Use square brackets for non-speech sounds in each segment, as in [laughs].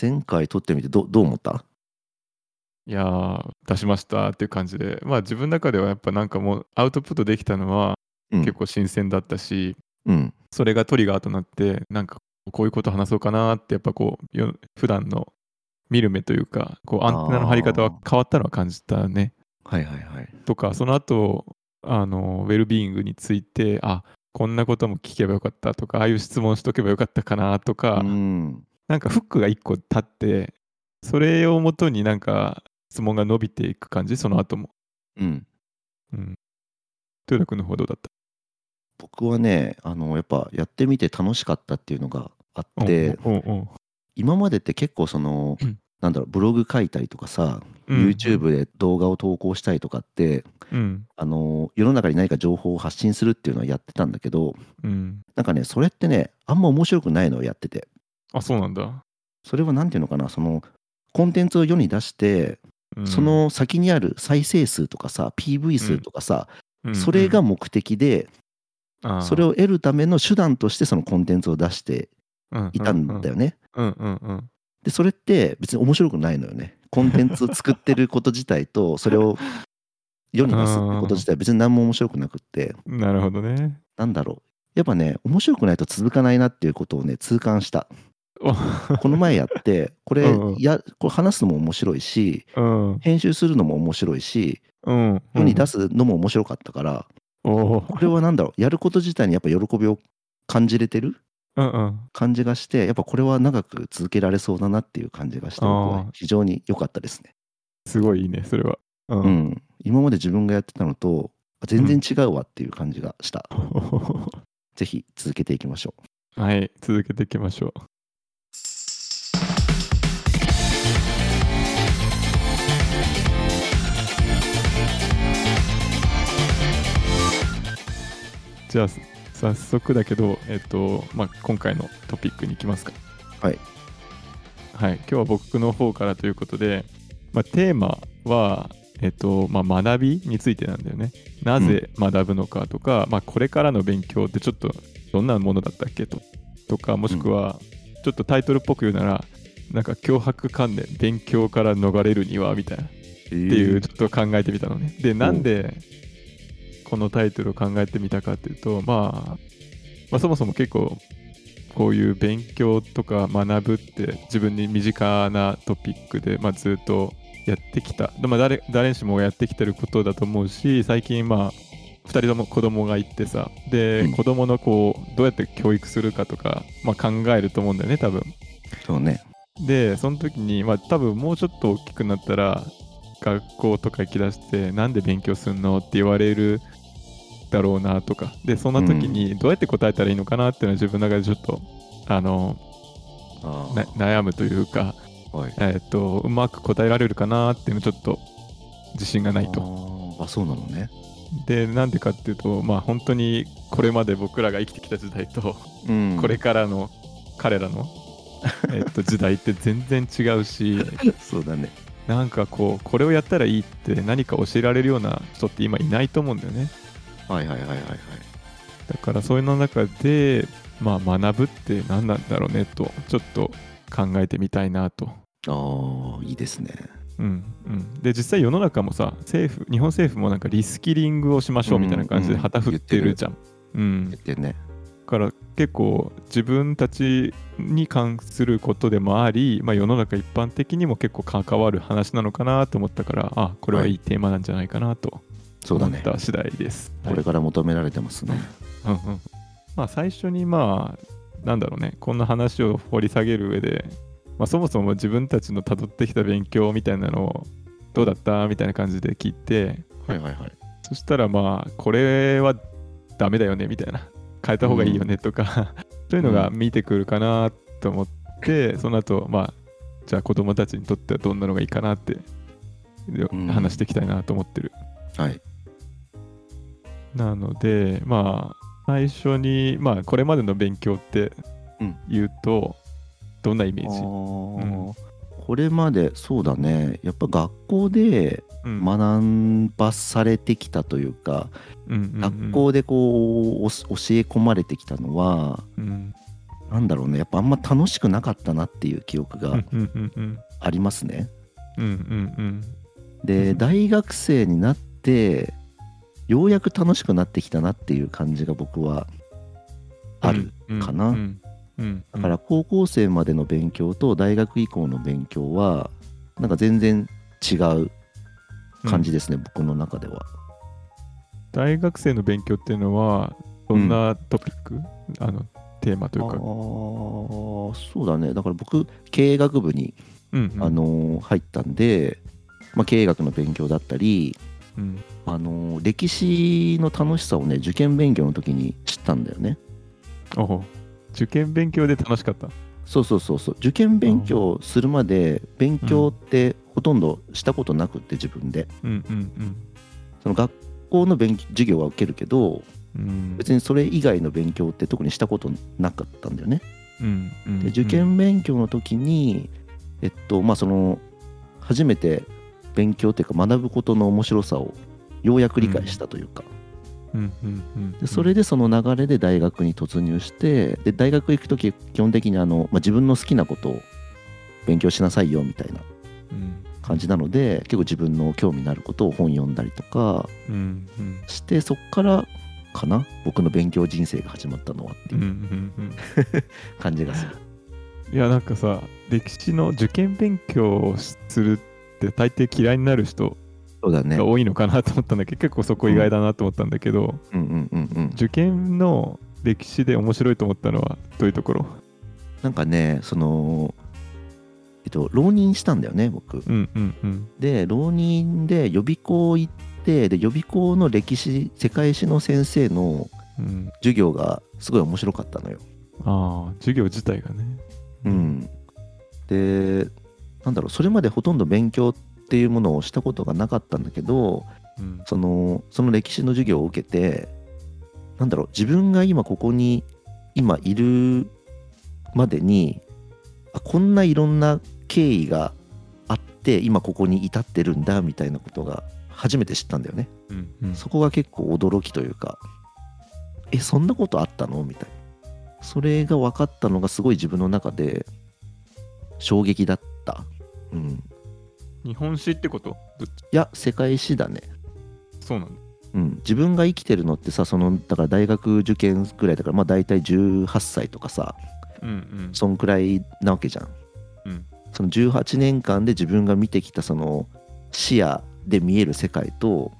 前回撮ってみてどどう思った？いやー出しましたっていう感じで。まあ自分の中ではやっぱなんかもうアウトプットできたのはうん。結構新鮮だったし、うん。それがトリガーとなってなんかこういうこと話そうかなってやっぱこうよ普段の見る目というかこうアンテナの張り方は変わったのは感じたね。はいはいはい。とかその後あのウェルビーイングについてあこんなことも聞けばよかったとかああいう質問しとけばよかったかなとか、うんなんかフックが1個立ってそれをもとになんか質問が伸びていく感じ？その後も。うん。うん。豊田君の方どうだった？僕はねあのやっぱやってみて楽しかったっていうのがあっておうおう今までって結構そのうん。なんだろうブログ書いたりとかさ、うん YouTube で動画を投稿したりとかってうん。あの世の中に何か情報を発信するっていうのはやってたんだけどうん。なんかねそれってねあんま面白くないのをやっててあそうなんだ、それは何ていうのかなそのコンテンツを世に出して、うん。その先にある再生数とかさ PV 数とかさ、うん。それが目的で、あーそれを得るための手段としてそのコンテンツを出していたんだよね。うん。うん。うん。でそれって別に面白くないのよね。コンテンツを作ってること自体と [laughs] それを世に出すってこと自体は別に何も面白くなくって。うん。なるほどね。なんだろう。やっぱね面白くないと続かないなっていうことをね痛感した。お [laughs] この前やってこれうんうん。やこれ話すのも面白いしうん。編集するのも面白いしうん。世に出すのも面白かったからおこれは何だろうやること自体にやっぱ喜びを感じれてる？うんうん。感じがしてやっぱこれは長く続けられそうだなっていう感じがして非常に良かったですね。すごいいいねそれは。ううん、今まで自分がやってたのと全然違うわっていう感じがした。[laughs] ぜひ続けていきましょう。はい続けていきましょうじゃあ早速だけど、えっとまあ、今回のトピックに行きますか。はい。はい、今日は僕の方からということで、まあ、テーマは、えっとまあ、学びについてなんだよね。なぜ学ぶのかとか、まあ、これからの勉強ってちょっとどんなものだったっけととかもしくはちょっとタイトルっぽく言うならなんか脅迫観念勉強から逃れるにはみたいな。っていうちょっと考えてみたのね。でなんでこのタイトルを考えてみたかっていうと、まあ、まあそもそも結構こういう勉強とか学ぶって自分に身近なトピックで、まあ、ずっとやってきた、まあ、誰誰にしもやってきてることだと思うし最近まあ2人とも子供がいてさで、うん。子供のこうどうやって教育するかとか、まあ、考えると思うんだよね多分。そうね。でその時にまあ多分もうちょっと大きくなったら学校とか行きだしてなんで勉強すんのって言われるだろうなとかでそんな時にどうやって答えたらいいのかなっていうのは自分の中でちょっとあの悩むというか、ーはい。えっとうまく答えられるかなっていうのちょっと自信がないと。あ、そうなのね。でなんでかっていうとまあ本当にこれまで僕らが生きてきた時代とうんこれからの彼らの、[laughs] えっと時代って全然違うしそうだね。なんかこうこれをやったらいいって何か教えられるような人って今いないと思うんだよねはいはいはいはいはい。だからそういうの中でまあ学ぶって何なんだろうねとちょっと考えてみたいなとああ、いいですね。うんうんで実際世の中もさ政府日本政府もなんかリスキリングをしましょうみたいな感じでうんうん旗振ってるじゃんうん言ってね。だから結構自分たちに関することでもあり、まあ、世の中一般的にも結構関わる話なのかなと思ったからあこれはいいテーマなんじゃないかなと。思った次第です。これから求められてますね。はいうんうんまあ最初にまあなんだろうねこんな話を掘り下げる上で、まあ、そもそも自分たちの辿ってきた勉強みたいなのをどうだったみたいな感じで聞いてはいはいはい。そしたらまあこれはダメだよねみたいな変えた方がいいよねとか、[laughs] そういうのが見てくるかなと思って、その後まあじゃあ子供たちにとってはどんなのがいいかなってん話していきたいなと思ってる。はい。なのでまあ最初にまあこれまでの勉強ってうん。言うと、どんなイメージ、うん。これまでそうだね。やっぱ学校でうん。学ばされてきたというか、うんうんうん学校でこうお教え込まれてきたのはうん。なんだろうね。やっぱあんま楽しくなかったなっていう記憶がありますね。うんうん。でうん。大学生になってようやく楽しくなってきたなっていう感じが僕はある。うん。かな。うん。うん。だから高校生までの勉強と大学以降の勉強はなんか全然違う感じですね、僕の中では。大学生の勉強っていうのはどんなトピック、あのテーマというああか、そうだね。だから僕経営学部に、うんうん。あのー入ったんで、まあ、経営学の勉強だったり、うんあのー歴史の楽しさをね受験勉強の時に知ったんだよね。おう受験勉強で楽しかった？そうそうそうそう受験勉強するまで勉強ってほとんどしたことなくって自分でうんうんその学校の勉授業は受けるけどうんうん別にそれ以外の勉強って特にしたことなかったんだよね。うんうんで受験勉強の時にえっとまあその初めて勉強というか学ぶことの面白さをようやく理解したというか、でそれでその流れで大学に突入してで大学行く時基本的にあの、まあ、自分の好きなことを勉強しなさいよみたいなうん感じなので結構自分の興味のあることを本読んだりとかしてそっからかな僕の勉強人生が始まったのはっていう感じがする。いやなん。かさ歴史の受験勉強をするって大抵嫌いになる人そうだね。が多いのかなと思ったんだけど、結構そこ意外だなと思ったんだけど、うんうんうんうん。受験の歴史で面白いと思ったのはどういうところ？なんかねそのえっと浪人したんだよね僕。うんうんうんで浪人で予備校行ってで予備校の歴史世界史の先生のうん授業がすごい面白かったのよ。ああ授業自体がねうん、でなんだろうそれまでほとんど勉強っていうものをしたことがなかったんだけどうん。そのその歴史の授業を受けてなんだろう自分が今ここに今いるまでにあこんないろんな経緯があって今ここに至ってるんだみたいなことが初めて知ったんだよね。うんうん。そこが結構驚きというかえそんなことあったの？みたいな。それが分かったのがすごい自分の中で衝撃だった。うん、日本史ってこと？いや世界史だね。そうなんだ。うん、自分が生きてるのってさそのだから大学受験ぐらいだからまあ大体18歳とかさうんうん。そんくらいなわけじゃん。うん。その18年間で自分が見てきたその視野で見える世界と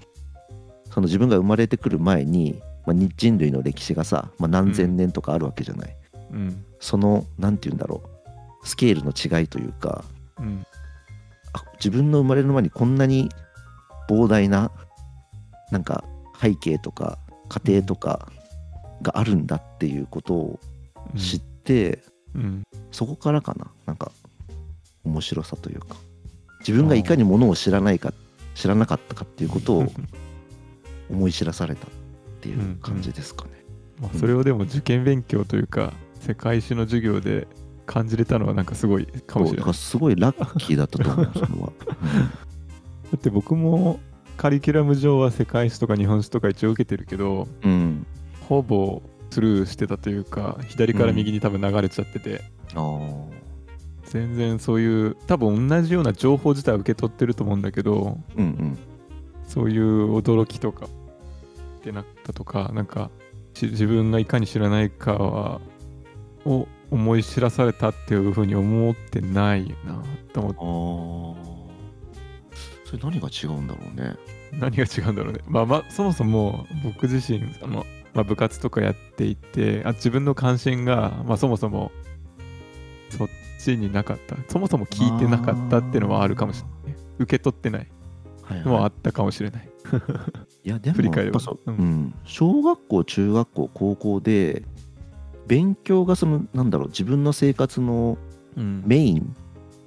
その自分が生まれてくる前に、まあ、に人類の歴史がさ、まあ、何千年とかあるわけじゃない。うん。その何て言うんだろう。スケールの違いというかうん。あ自分の生まれる前にこんなに膨大ななんか背景とか家庭とかがあるんだっていうことをうん。知って、うん。そこからかななんか面白さというか。自分がいかにものを知らないか知らなかったかっていうことを思い知らされたっていう感じですかね。まあそれをでも受験勉強というか世界史の授業で感じれたのはなんかすごいかもしれない。すごいラッキーだったと思うそれは。だって僕もカリキュラム上は世界史とか日本史とか一応受けてるけどうん、うんほぼスルーしてたというか左から右に多分流れちゃってて、あー。全然そういう多分同じような情報自体は受け取ってると思うんだけどうんうん。そういう驚きとかってなったとかなんかし自分がいかに知らないかはを思い知らされたっていうふうに思ってないなと思って。あー。それ何が違うんだろうね。何が違うんだろうね。まあまあそもそも僕自身あの、まあ、部活とかやっていてあ自分の関心が、まあ、そもそもそっちになかった。そもそも聞いてなかったっていうのはあるかもしれない。受け取ってない。はいのはあはったかもしれない。い、いやで振り返れば。もやっぱそう、ん、小学校中学校高校で勉強がそのなんだろう自分の生活のうん。メイン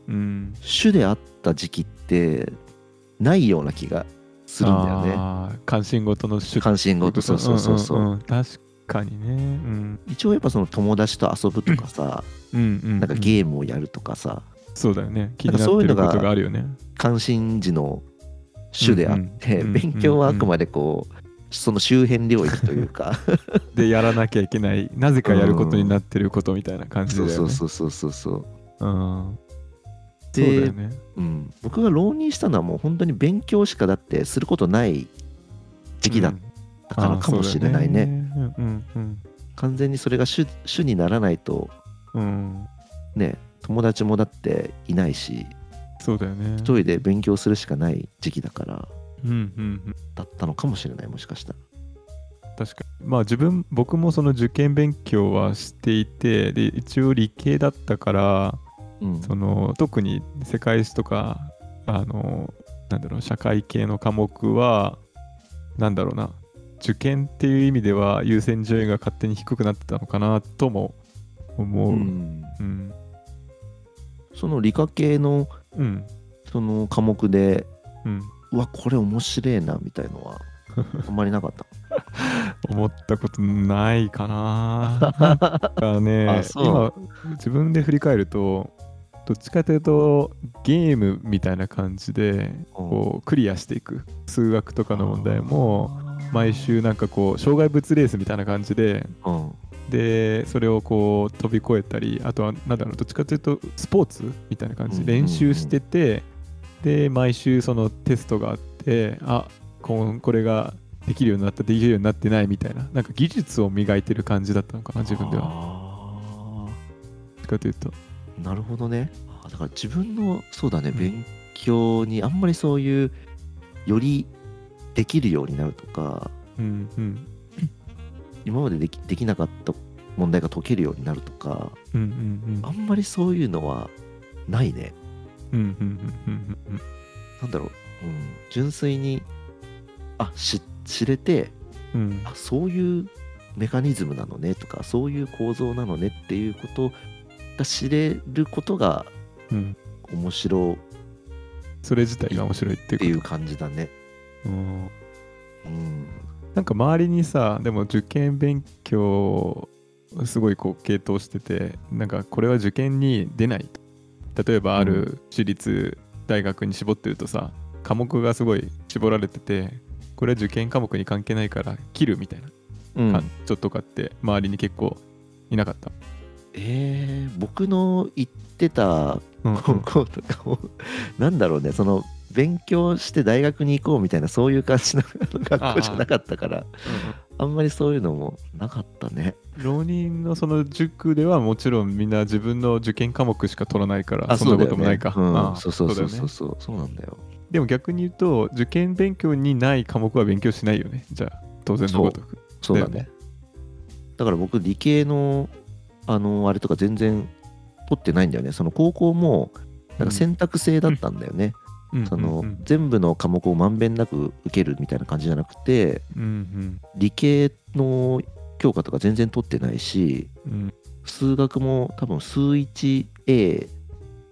うん。主であった時期ってないような気がするんだよね。関心事の主。関心事そうそうそうそう,、んんん。確かにね。うん。一応やっぱその友達と遊ぶとかさ、うん。うん、なんかゲームをやるとかさそうだよね。気になってることがあるよね。関心事の主であって、勉強はあくまでこうその周辺領域というか。[laughs] でやらなきゃいけない。なぜかやることになってることみたいな感じだよね。そうそうそうそうそうそう。うん。でそうだよね。うん、僕が浪人したのはもう本当に勉強しかだってすることない時期だったからかもしれないね,、あーそうだよね。うん完全にそれが主主にならないとうん。うんね友達もだっていないしそうだよね。一人で勉強するしかない時期だから。うんうんうん。だったのかもしれないもしかしたら。確かに。まあ自分僕もその受験勉強はしていてで一応理系だったからうん。その特に世界史とかあのなんだろう社会系の科目はなんだろうな受験っていう意味では優先順位が勝手に低くなってたのかなとも思う。ううんん。その理科系のうん。その科目でうんうわこれ面白いなみたいのは [laughs] あんまりなかった。思ったことないかな。なんかね今自分で振り返るとどっちかというとゲームみたいな感じでこうクリアしていく。数学とかの問題も毎週なんかこう障害物レースみたいな感じでうん。でそれをこう飛び越えたりあとはなんだろうどっちかというとスポーツみたいな感じで練習しててで毎週そのテストがあってあここれができるようになったできるようになってないみたいな。なんか技術を磨いてる感じだったのかな自分では。どはっちかというと。なるほどね。あだから自分のそうだね、うん。勉強にあんまりそういうよりできるようになるとかうんうん。今までできできなかった問題が解けるようになるとかうんうん。あんまりそういうのはないねなんだろう、うん、純粋にあし知れてうん。うんあそういうメカニズムなのねとかそういう構造なのねっていうことが知れることがうん。面白それ自体が面白いっていうこっていう感じだね。とうん。うん、なんか周りにさでも受験勉強すごいこう系統しててなんかこれは受験に出ない例えばある私立大学に絞ってるとさ科目がすごい絞られててこれは受験科目に関係ないから切るみたいなうん。感じとかって周りに結構いなかった。えー、僕の行ってたうん。高校とかも、なんだろうねその勉強して大学に行こうみたいなそういう感じの学校じゃなかったからあんまりそういうのもなかったね。浪人のその塾ではもちろんみんな自分の受験科目しか取らないからあそんなこともないか。そうねうんああそうそうそうそうそうそうなんだよ。でも逆に言うと受験勉強にない科目は勉強しないよねじゃあ当然のごとくそうだね。だから僕理系のあのあれとか全然取ってないんだよね。その高校もなんか選択制だったんだよね。うんその、うんうん全部の科目をまんべんなく受けるみたいな感じじゃなくてうん理系の教科とか全然取ってないしうん。うん数学も多分数 1A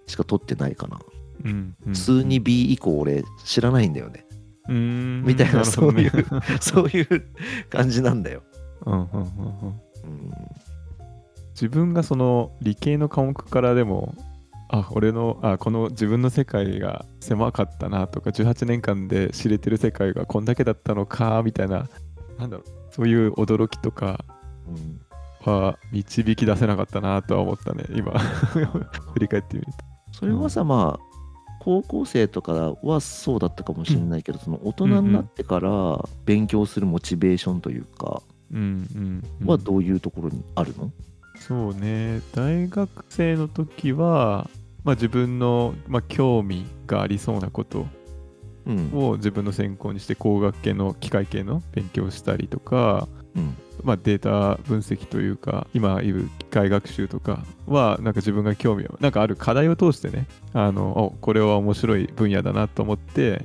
しか取ってないかな、うんうん数 2B 以降俺知らないんだよね。みたいなるほどね。そういう感じなんだよ、うんうんうんうん。うん、自分がその理系の科目からでもあ俺のあこの自分の世界が狭かったなとか18年間で知れてる世界がこんだけだったのかみたいななんだろうそういう驚きとかうんは導き出せなかったなとは思ったね今。[laughs] 振り返ってみると。それはさ、まあ高校生とかはそうだったかもしれないけど、その大人になってから勉強するモチベーションというか、うんうん、うん、はどういうところにあるの、そうね。大学生の時は、まあ、自分の、まあ、興味がありそうなこと。うん。を自分の専攻にして工学系の機械系の勉強をしたりとか、うん。まあ、データ分析というか今言う機械学習とかはなんか自分が興味をなんかある課題を通してねあのおこれは面白い分野だなと思って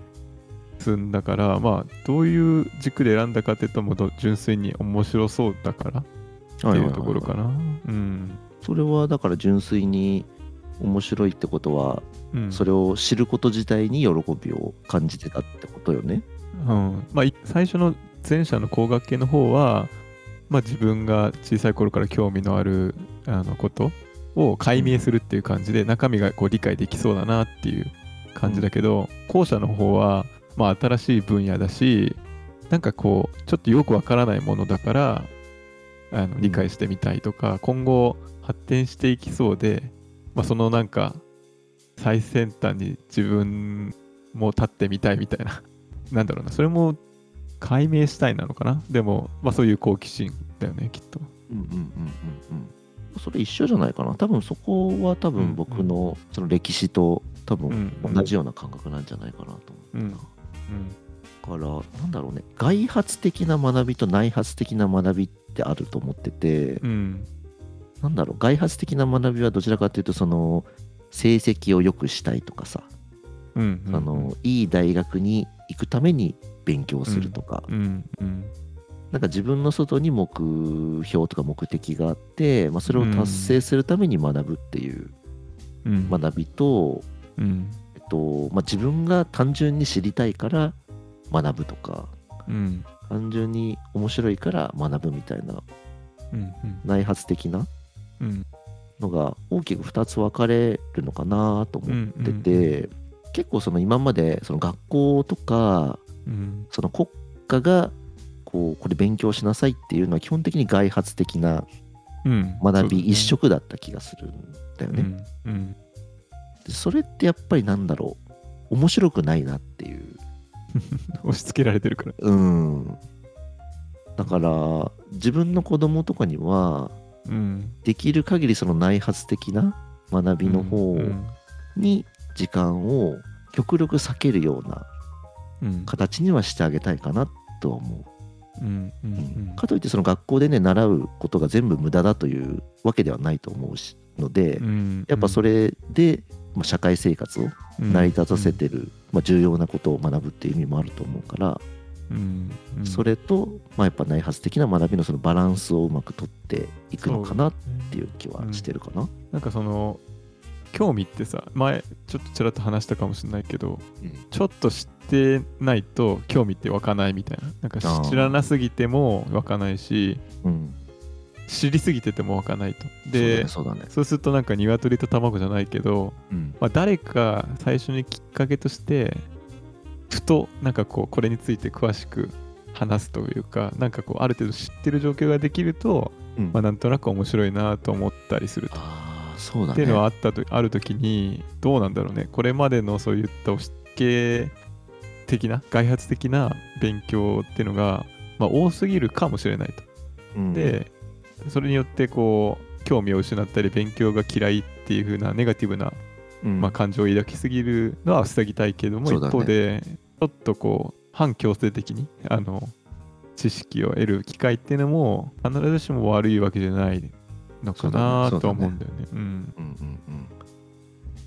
進んだからまあどういう軸で選んだかっていうともう純粋に面白そうだからっていうところかな。うん。それはだから純粋に面白いってことは、うん。それを知ること自体に喜びを感じてたってことよね。うん。まあ、い最初の前者の工学系の方は、まあ、自分が小さい頃から興味のあるあのことを解明するっていう感じで、中身がこう理解できそうだなっていう感じだけど、後者の方は、まあ、新しい分野だしなんかこうちょっとよくわからないものだからあの理解してみたいとか、今後発展していきそうで、まあ、そのなんか最先端に自分も立ってみたいみたいな。[laughs] なんだろうな。それも解明したいなのかな。でも、まあ、そういう好奇心だよねきっと。うんうんうんうんうん。それ一緒じゃないかな。多分そこは多分僕のその歴史と多分同じような感覚なんじゃないかなと思ってな、うん。うん。だからなんだろうね。外発的な学びと内発的な学びってあると思ってて、うんなんだろう外発的な学びはどちらかというとその成績を良くしたいとかさ、うんうんあのいい大学に行くために勉強するとか、うんうんなんか自分の外に目標とか目的があって、まあ、それを達成するために学ぶっていううん。学びと、うん。えっとまあ、自分が単純に知りたいから学ぶとか。うん。単純に面白いから学ぶみたいなうん内発的なうんのが大きく2つ分かれるのかなと思ってて、結構その今までその学校とかうんその国家がこうこれ勉強しなさいっていうのは基本的に外発的なうん学び一緒色だった気がするんだよね。うんうんでそれってやっぱりなんだろう面白くないなっていう。[laughs] 押し付けられてるから。うん。だから自分の子供とかにはうん。できる限りその内発的な学びの方うんに時間を極力避けるようなうん。形にはしてあげたいかなとは思う。ん。うん。う。うん。かといってその学校でね習うことが全部無駄だというわけではないと思うしので、うん。やっぱそれで、まあ、社会生活を成り立たせてる、まあ、重要なことを学ぶっていう意味もあると思うから、うんうんそれと、まあ、やっぱ内発的な学びのそのバランスをうまくとっていくのかなっていう気はしてるかな。なんかその興味ってさ前ちょっとちらっと話したかもしれないけどちょっと知ってないと興味って湧かないみたいな。なんか知らなすぎても湧かないしうん、知りすぎてても湧かないと。でそうだね。そうするとなんか鶏と卵じゃないけど、うん。まあ、誰か最初にきっかけとしてふとなんかこうこれについて詳しく話すというかなんかこうある程度知ってる状況ができると、うんまあ、なんとなく面白いなと思ったりすると。そうだね。っていうのはあったとある時にどうなんだろうねこれまでのそういった押し付け的な外発的な勉強っていうのが、まあ、多すぎるかもしれないと。うん、でそれによってこう興味を失ったり勉強が嫌いっていう風なネガティブな、うんまあ、感情を抱きすぎるのは防ぎたいけども、ね一方でちょっとこう反強制的にあの知識を得る機会っていうのも必ずしも悪いわけじゃないのかなとは思うんだよね。うんうんうんうん。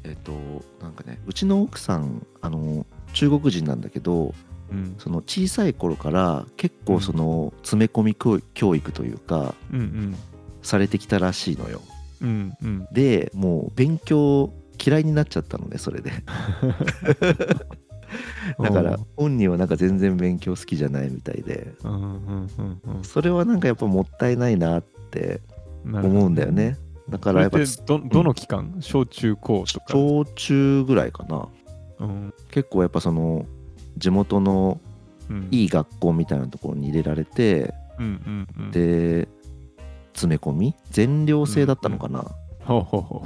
えっ、となんかねうちの奥さんあの中国人なんだけどうんその小さい頃から結構その詰め込み教教育というかうんうんされてきたらしいのよ。うんうんでもう勉強嫌いになっちゃったのねそれで。[laughs] [laughs] だから本人はなんか全然勉強好きじゃないみたいで。うんうんうんうん。それはなんかやっぱもったいないなって思うんだよね。だからやっぱどどの期間、小中高とか、小中ぐらいかな。うん。結構やっぱその地元のうん、いい学校みたいなところに入れられて、うんうんうん、で詰め込み？全寮制だったのかな、だ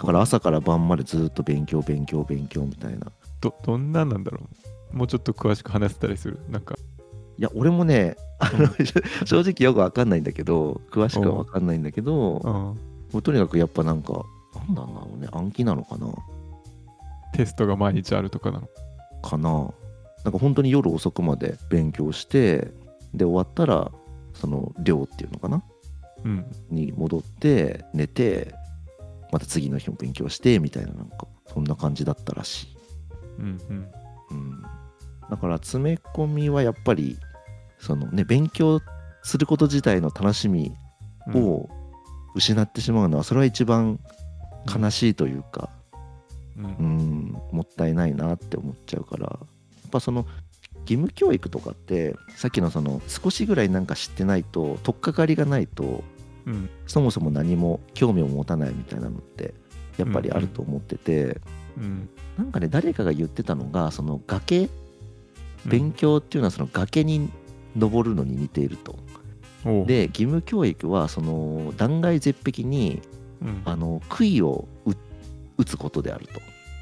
から朝から晩までずっと勉強勉強勉強みたいな。どどんなんなんだろう？もうちょっと詳しく話せたりする？なんか。いや俺もねあの、[laughs] 正直よくわかんないんだけど詳しくはわかんないんだけど、うん。もうとにかくやっぱなんかなんだろうね暗記なのかな？テストが毎日あるとかなの？かな。なんか本当に夜遅くまで勉強してで終わったらその寮っていうのかな？うん。に戻って寝てまた次の日も勉強してみたいななんかそんな感じだったらしい、うんうん。うん、だから詰め込みはやっぱりそのね勉強すること自体の楽しみうんを失ってしまうのはそれは一番悲しいというか、うん。うん、もったいないなって思っちゃうからやっぱその義務教育とかってさっきのその少しぐらいなんか知ってないと取っかかりがないとうん。そもそも何も興味を持たないみたいなのってやっぱりあると思ってて、うん。なんかね誰かが言ってたのがその崖勉強っていうのはその崖に登るのに似ていると。で義務教育はその断崖絶壁にうん。あの杭を打打つことであると。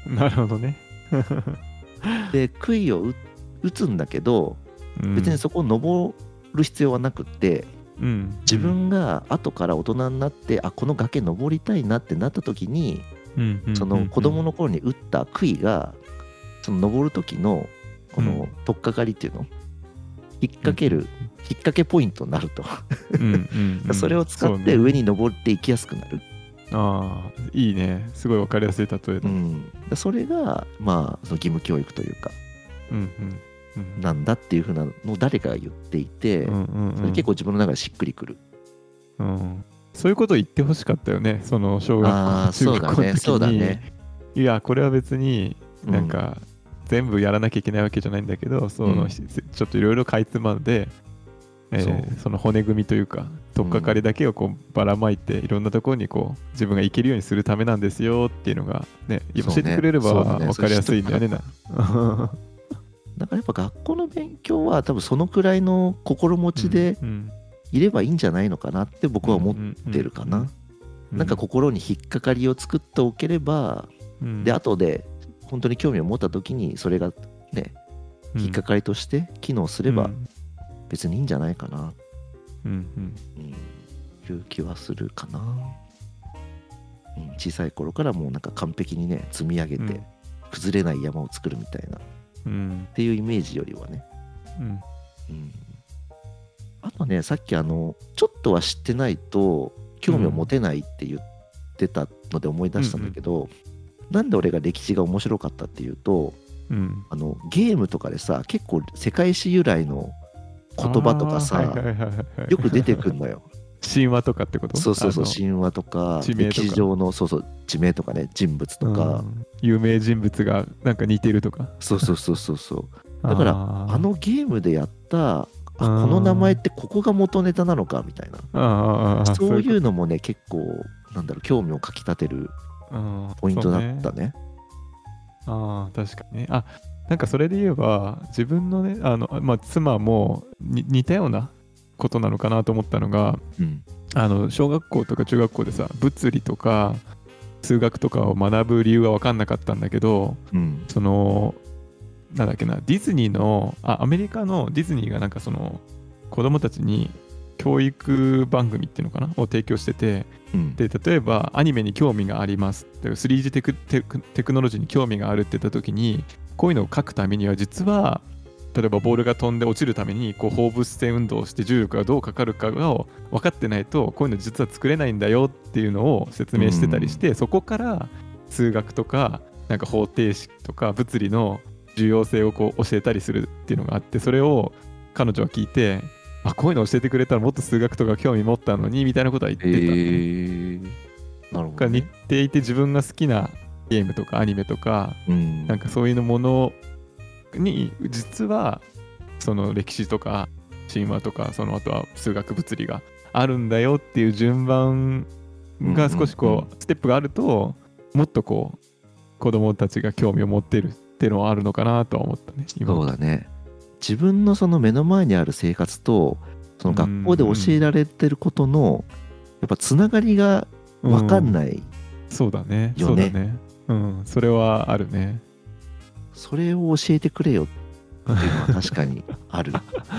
なるほどね。[laughs] で杭を打打つんだけどうん。別にそこを登る必要はなくってうん。自分が後から大人になってあこの崖登りたいなってなった時にうん。うん。その子供の頃に打った杭がその登る時のこうん。の取っかかりっていうの？引っ掛ける引っ掛けポイントになると。[laughs] それを使って上に登っていきやすくなる。ああいいね。すごいわかりやすい例えだ。うん。それがまあその義務教育というかうんうんうん。なんだっていうふうなのを誰かが言っていてうんうんうん。それ結構自分の中でしっくりくる。うん。そういうことを言ってほしかったよね。その小学ああ校中そうだね。そうだにね。いやこれは別にうんなん。か全部やらなきゃいけないわけじゃないんだけど、そのうん。ちょっといろいろかいつまんで、えーその骨組みというか取っかかりだけをこうばらまいて、いろんなところにこう自分が行けるようにするためなんですよっていうのがね教えてくれれば分かりやすいんだよね。[laughs] なだからやっぱ学校の勉強は多分そのくらいの心持ちでうんいればいいんじゃないのかなって僕は思っってるかな。なんか心に引っかかりを作っておければ、うん。で後で本当に興味を持った時にそれがねうん。引っかかりとして機能すればうん。別にいいんじゃないかな、うんうん。うん、いう気はするかな、うん、小さい頃からもうなんか完璧にね積み上げてうん。崩れない山を作るみたいな。っうん。ていうイメージよりはね、うん。うん、あとねさっきあのちょっとは知ってないと興味を持てないって言ってたので思い出したんだけど、なんで俺が歴史が面白かったっていうとうん。あのゲームとかでさ結構世界史由来の言葉とかさ、あーはいはいはいはいよく出てくるのよ。[laughs] 神話とかってこと？そうそうそう神話とか歴史上のそうそう地名とかね人物とか、うん。有名人物がなんか似てるとか？そうそうそうそうそう。[laughs] だからあのゲームでやったあこうん。の名前ってここが元ネタなのかみたいな。そういうのもね結構なんだろう興味をかきたてるうんポイントだったね。ああ確かにね。あなんかそれで言えば自分のねあの、まあ、妻もに似たようなことなのかなと思ったのがうん。あの小学校とか中学校でさ物理とか数学とかを学ぶ理由が分かんなかったんだけどうん。そのなんだっけなディズニーのあアメリカのディズニーがなんかその子供たちに教育番組っていうのかなを提供しててうん。で例えばアニメに興味がありますで 3D テクテクテクノロジーに興味があるって言った時にこういうのを書くためには実は例えばボールが飛んで落ちるためにこう放物線運動をして重力がどうかかるかを分かってないとこういうの実は作れないんだよっていうのを説明してたりして、そこから数学とかなんか方程式とか物理の重要性をこう教えたりするっていうのがあってそれを彼女は聞いてあこういうの教えてくれたらもっと数学とか興味持ったのにみたいなことは言ってたえー、なるほどね。ていて自分が好きなゲームとかアニメとかうん。なんかそういうものに実はその歴史とか神話とかそのあとは数学物理があるんだよっていう順番が少しこうステップがあるともっとこう子供たちが興味を持ってるっていうのはあるのかなとは思ったね今。そうだね。自分のその目の前にある生活とその学校で教えられてることのやっぱつながりが分かんい、ない、そうだね。よね。そうだね。うん。それはあるね。それを教えてくれよ。っていうのは確かにある。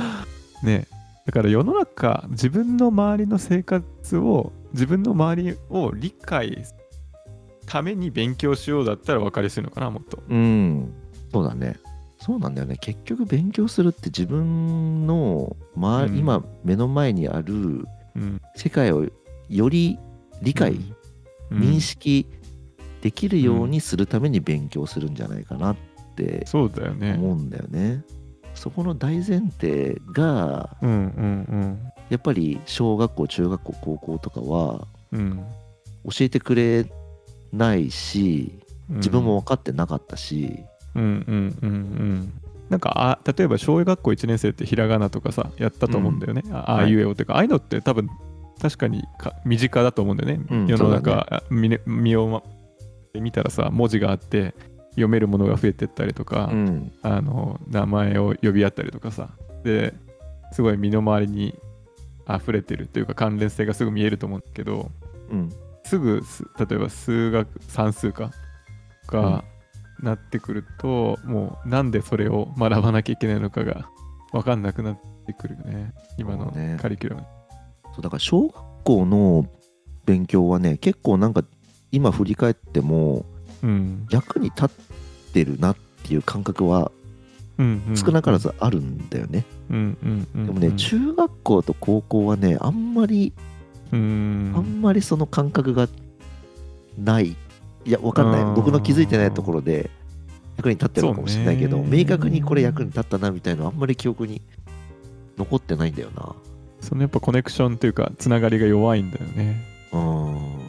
[laughs] ね。だから世の中自分の周りの生活を自分の周りを理解するために勉強しようだったら分かりやすいのかなもっと。うん、そうだね。そうなんだよね。結局勉強するって自分の、まうん。今目の前にあるうん。世界をより理解、うん。認識できるようにするために勉強するんじゃないかなってそうだよね。思うんだよね。そこの大前提がうんうんやっぱり小学校中学校高校とかはうんうん。教えてくれないしうん。自分も分かってなかったし、うんうんうんうん。なんかあ例えば小学校1年生ってひらがなとかさやったと思うんだよね、あああいうえおっていうか、ああいうのって多分確かにか身近だと思うんだよね、うん。世の中、ね身をま見たらさ文字があって読めるものが増えてったりとか、うん。あの名前を呼び合ったりとかさ。ですごい身の回りに溢れてるというか関連性がすぐ見えると思うんだけどうん。すぐす例えば数学算数かがなってくると、もうなんでそれを学ばなきゃいけないのかが分かんなくなってくるよね。今のカリキュラム。そうだから小学校の勉強はね結構なんか今振り返ってもうん。役に立ってるなっていう感覚は少なからずあるんだよね、うんうんうん。でもね中学校と高校はねあんまり、うん。あんまりその感覚がないいやわかんない。僕の気づいてないところで役に立ってるのかもしれないけど、明確にこれ役に立ったなみたいなのあんまり記憶に残ってないんだよな。そのやっぱコネクションというかつながりが弱いんだよね。うん。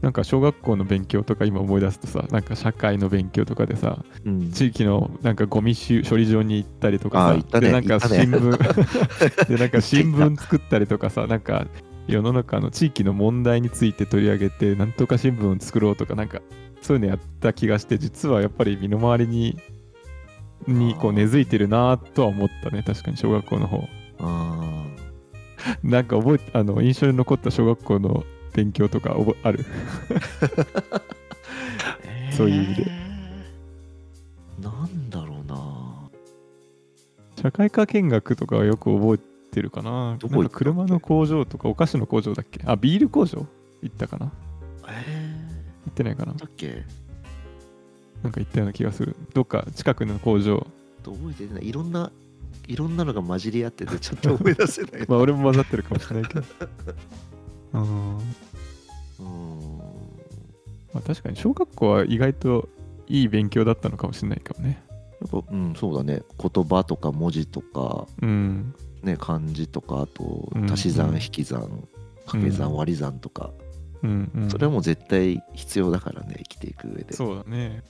なんか小学校の勉強とか今思い出すとさなんか社会の勉強とかでさうん。地域のなんかゴミ収処理場に行ったりとかさね。でなんか新聞 [laughs] でなんか新聞作ったりとかさなんか世の中の地域の問題について取り上げてなんとか新聞を作ろうとかなんかそういうのやった気がして実はやっぱり身の回りににこう根付いてるなとは思ったね確かに小学校の方。あなんか覚えてあの印象に残った小学校の勉強とか覚えある？ー [laughs] そういう意味で。えー。なんだろうな。社会科見学とかはよく覚えてるかな。どこ行ったっ車の工場とかお菓子の工場だっけ？あビール工場？行ったかな？え行ってないかな？ー、だっけ？なんか行ったような気がする。どっか近くの工場。覚えてないいろんないろんなのが混じり合っててちょっと思い出せない。[laughs] まあ俺も混ざってるかもしれないけど。[laughs] うん。うん。まあ確かに小学校は意外といい勉強だったのかもしれないかもね。やっぱうんそうだね。言葉とか文字とか。うんね漢字とかあとうん足し算うん引き算掛け算うん。割り算とか。うんうん。それはもう絶対必要だからね生きていく上で。そうだね。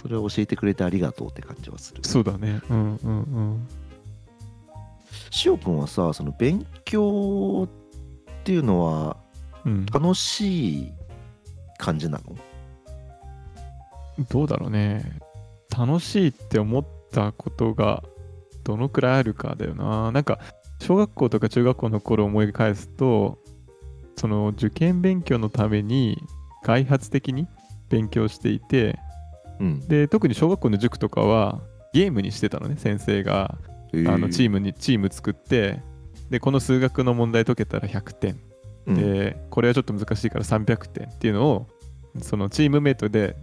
それを教えてくれてありがとうって感じはするそうだね。うんうんうん。しおくんはさその勉強っていうのはうん。楽しい感じなの？どうだろうね。楽しいって思ったことがどのくらいあるかだよな。なんか小学校とか中学校の頃思い返すとその受験勉強のために外発的に勉強していてうん。で特に小学校の塾とかはゲームにしてたのね先生が。あのチーム、ムにチーム作ってでこの数学の問題解けたら100点。うん。でこれはちょっと難しいから300点っていうのをそのチームメイトで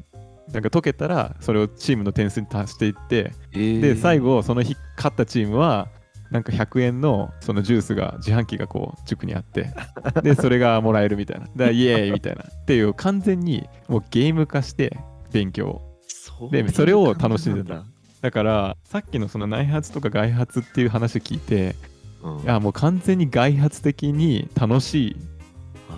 なんか解けたらそれをチームの点数に足していってえー。で最後その日勝ったチームはなんか100円のそのジュースが自販機がこう塾にあって [laughs] でそれがもらえるみたいな。だイエーイみたいな。っていう完全にもうゲーム化して勉強でそれを楽しんでた。だからさっきのその内発とか外発っていう話を聞いてじなん。だいやもう完全に外発的に楽し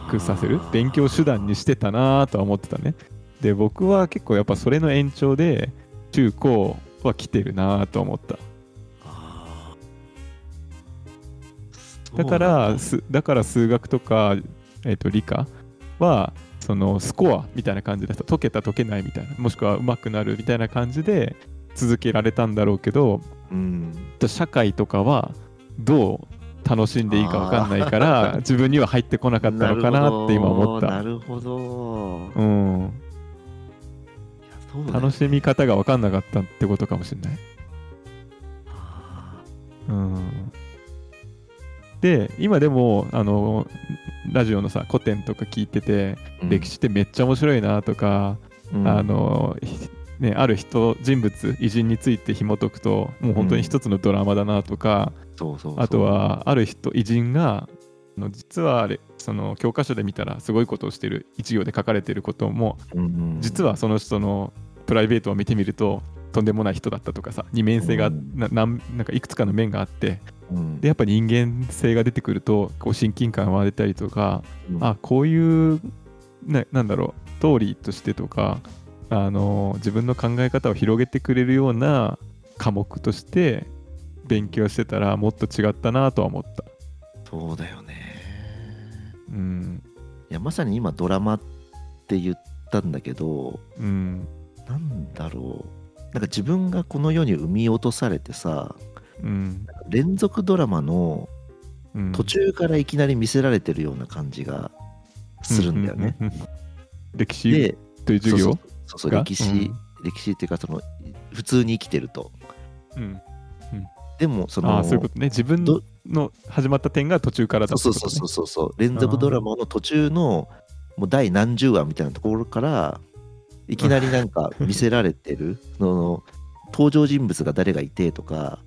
くさせる？勉強手段にしてたなとは思ってたねで僕は結構やっぱそれの延長で中高は来てるなと思った。だ。からすだから数学とか、えー、と理科はそのスコアみたいな感じで解けた解けないみたいな。もしくは上手くなるみたいな感じで続けられたんだろうけどうん。社会とかはどう楽しんでいいか分かんないから [laughs] 自分には入ってこなかったのかなって今思った。なるほど。うん楽しみ方が分かんなかったってことかもしれない。あうん。で今でもあのラジオのさ古典とか聞いてて、ー歴史ってめっちゃ面白いなとか、うん。あのひね、ある人人物偉人について紐解くともう本当に一つのドラマだなとか、そうそうそう。あとはある人偉人があの実はあれその教科書で見たらすごいことをしてる一行で書かれてることもうんうん。実はその人のプライベートを見てみるととんでもない人だったとかさ二面性がうん。ななんなんかいくつかの面があってうん。でやっぱ人間性が出てくるとこう親近感が出たりとかうん。あこういうななんだろうストーリーとしてとかあの自分の考え方を広げてくれるような科目として勉強してたらもっと違ったなとは思った。そうだよね。うん。いやまさに今ドラマって言ったんだけどうんなんだろう。なんか自分がこの世に生み落とされてさうん。連続ドラマのうん。途中からいきなり見せられてるような感じがするんだよね。。うううん。う [laughs] ん歴史でという授業？そうそうが？歴史、歴史っていうかその普通に生きてると。うん。でもそのああ、そういうことね。自分どの始まった点が途中からだそうってことね。そうそうそうそうそう。連続ドラマの途中のもう第何十話みたいなところからいきなりなんか [laughs] 見せられてる？その登場人物が誰がいてとか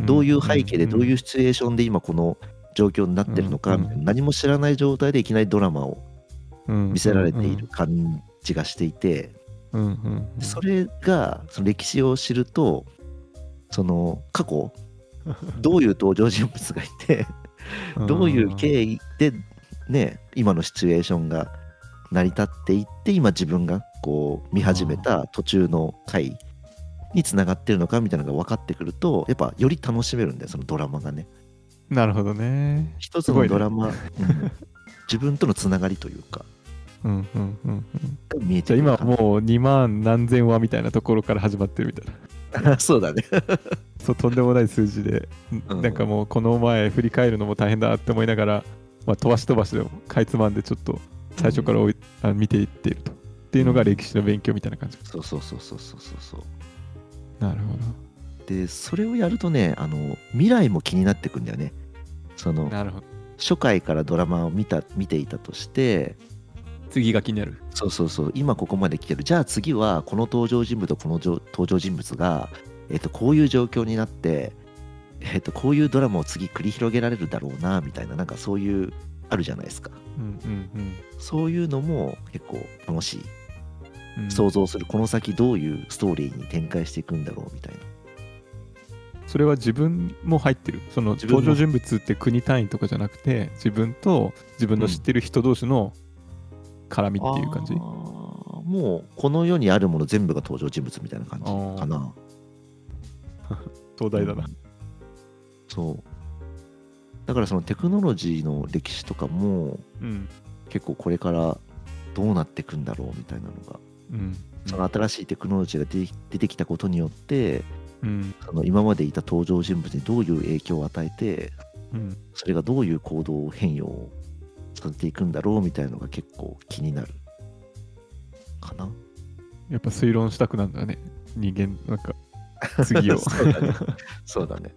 どういう背景でどういうシチュエーションで今この状況になってるのかみたいな何も知らない状態でいきなりドラマを見せられている感じがしていてそれがその歴史を知るとその過去 [laughs] どういう登場人物がいてどういう経緯でね今のシチュエーションが成り立っていって今自分がこう見始めた途中の回につながってるのかみたいなのが分かってくるとやっぱより楽しめるんだよそのドラマがね。なるほどね。一つのドラマ、うん。自分とのつながりというか。うんうんうん今もう2万何千話みたいなところから始まってるみたいな。[laughs] そうだね。[laughs] そうとんでもない数字で、うん。なんかもうこの前振り返るのも大変だって思いながら、まあ、飛ばし飛ばしでもかいつまんでちょっと最初から追い、あ見ていっていると。っていうのが歴史の勉強みたいな感じ。そうそうそうそうそうそうそうなるほでそれをやるとねあの未来も気になってくんだよねそのど。なるほど。初回からドラマを見た見ていたとして次が気になる。そうそうそう今ここまで来てるじゃあ次はこの登場人物とこのじょ登場人物が、えっとこういう状況になって、えっとこういうドラマを次繰り広げられるだろうなみたいななんかそういうあるじゃないですか。うんうんそういうのも結構楽しい。うん。うん。想像するこの先どういうストーリーに展開していくんだろうみたいな。それは自分も入ってる。その登場人物って国単位とかじゃなくて、自分と自分の知ってる人同士の絡みっていう感じ？あーもうこの世にあるもの全部が登場人物みたいな感じかな。[laughs] 東大だな。そうだからそのテクノロジーの歴史とかもうん。結構これからどうなっていくんだろうみたいなのがうん。その新しいテクノロジーが出てきたことによってうん。その今までいた登場人物にどういう影響を与えてうん。それがどういう行動変容をさせていくんだろうみたいなのが結構気になるかな？やっぱ推論したくなるんだね。人間、なんか、[laughs] 次を。そうだねそうだね、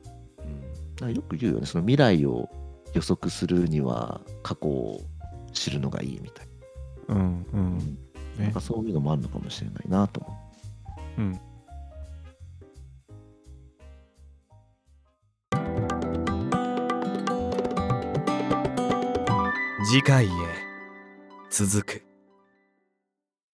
よく言うよねその未来を予測するには過去を知るのがいいみたいうんうん。な、なねんか。そういうのもあるのかもしれないなと思ううん。次回へ続く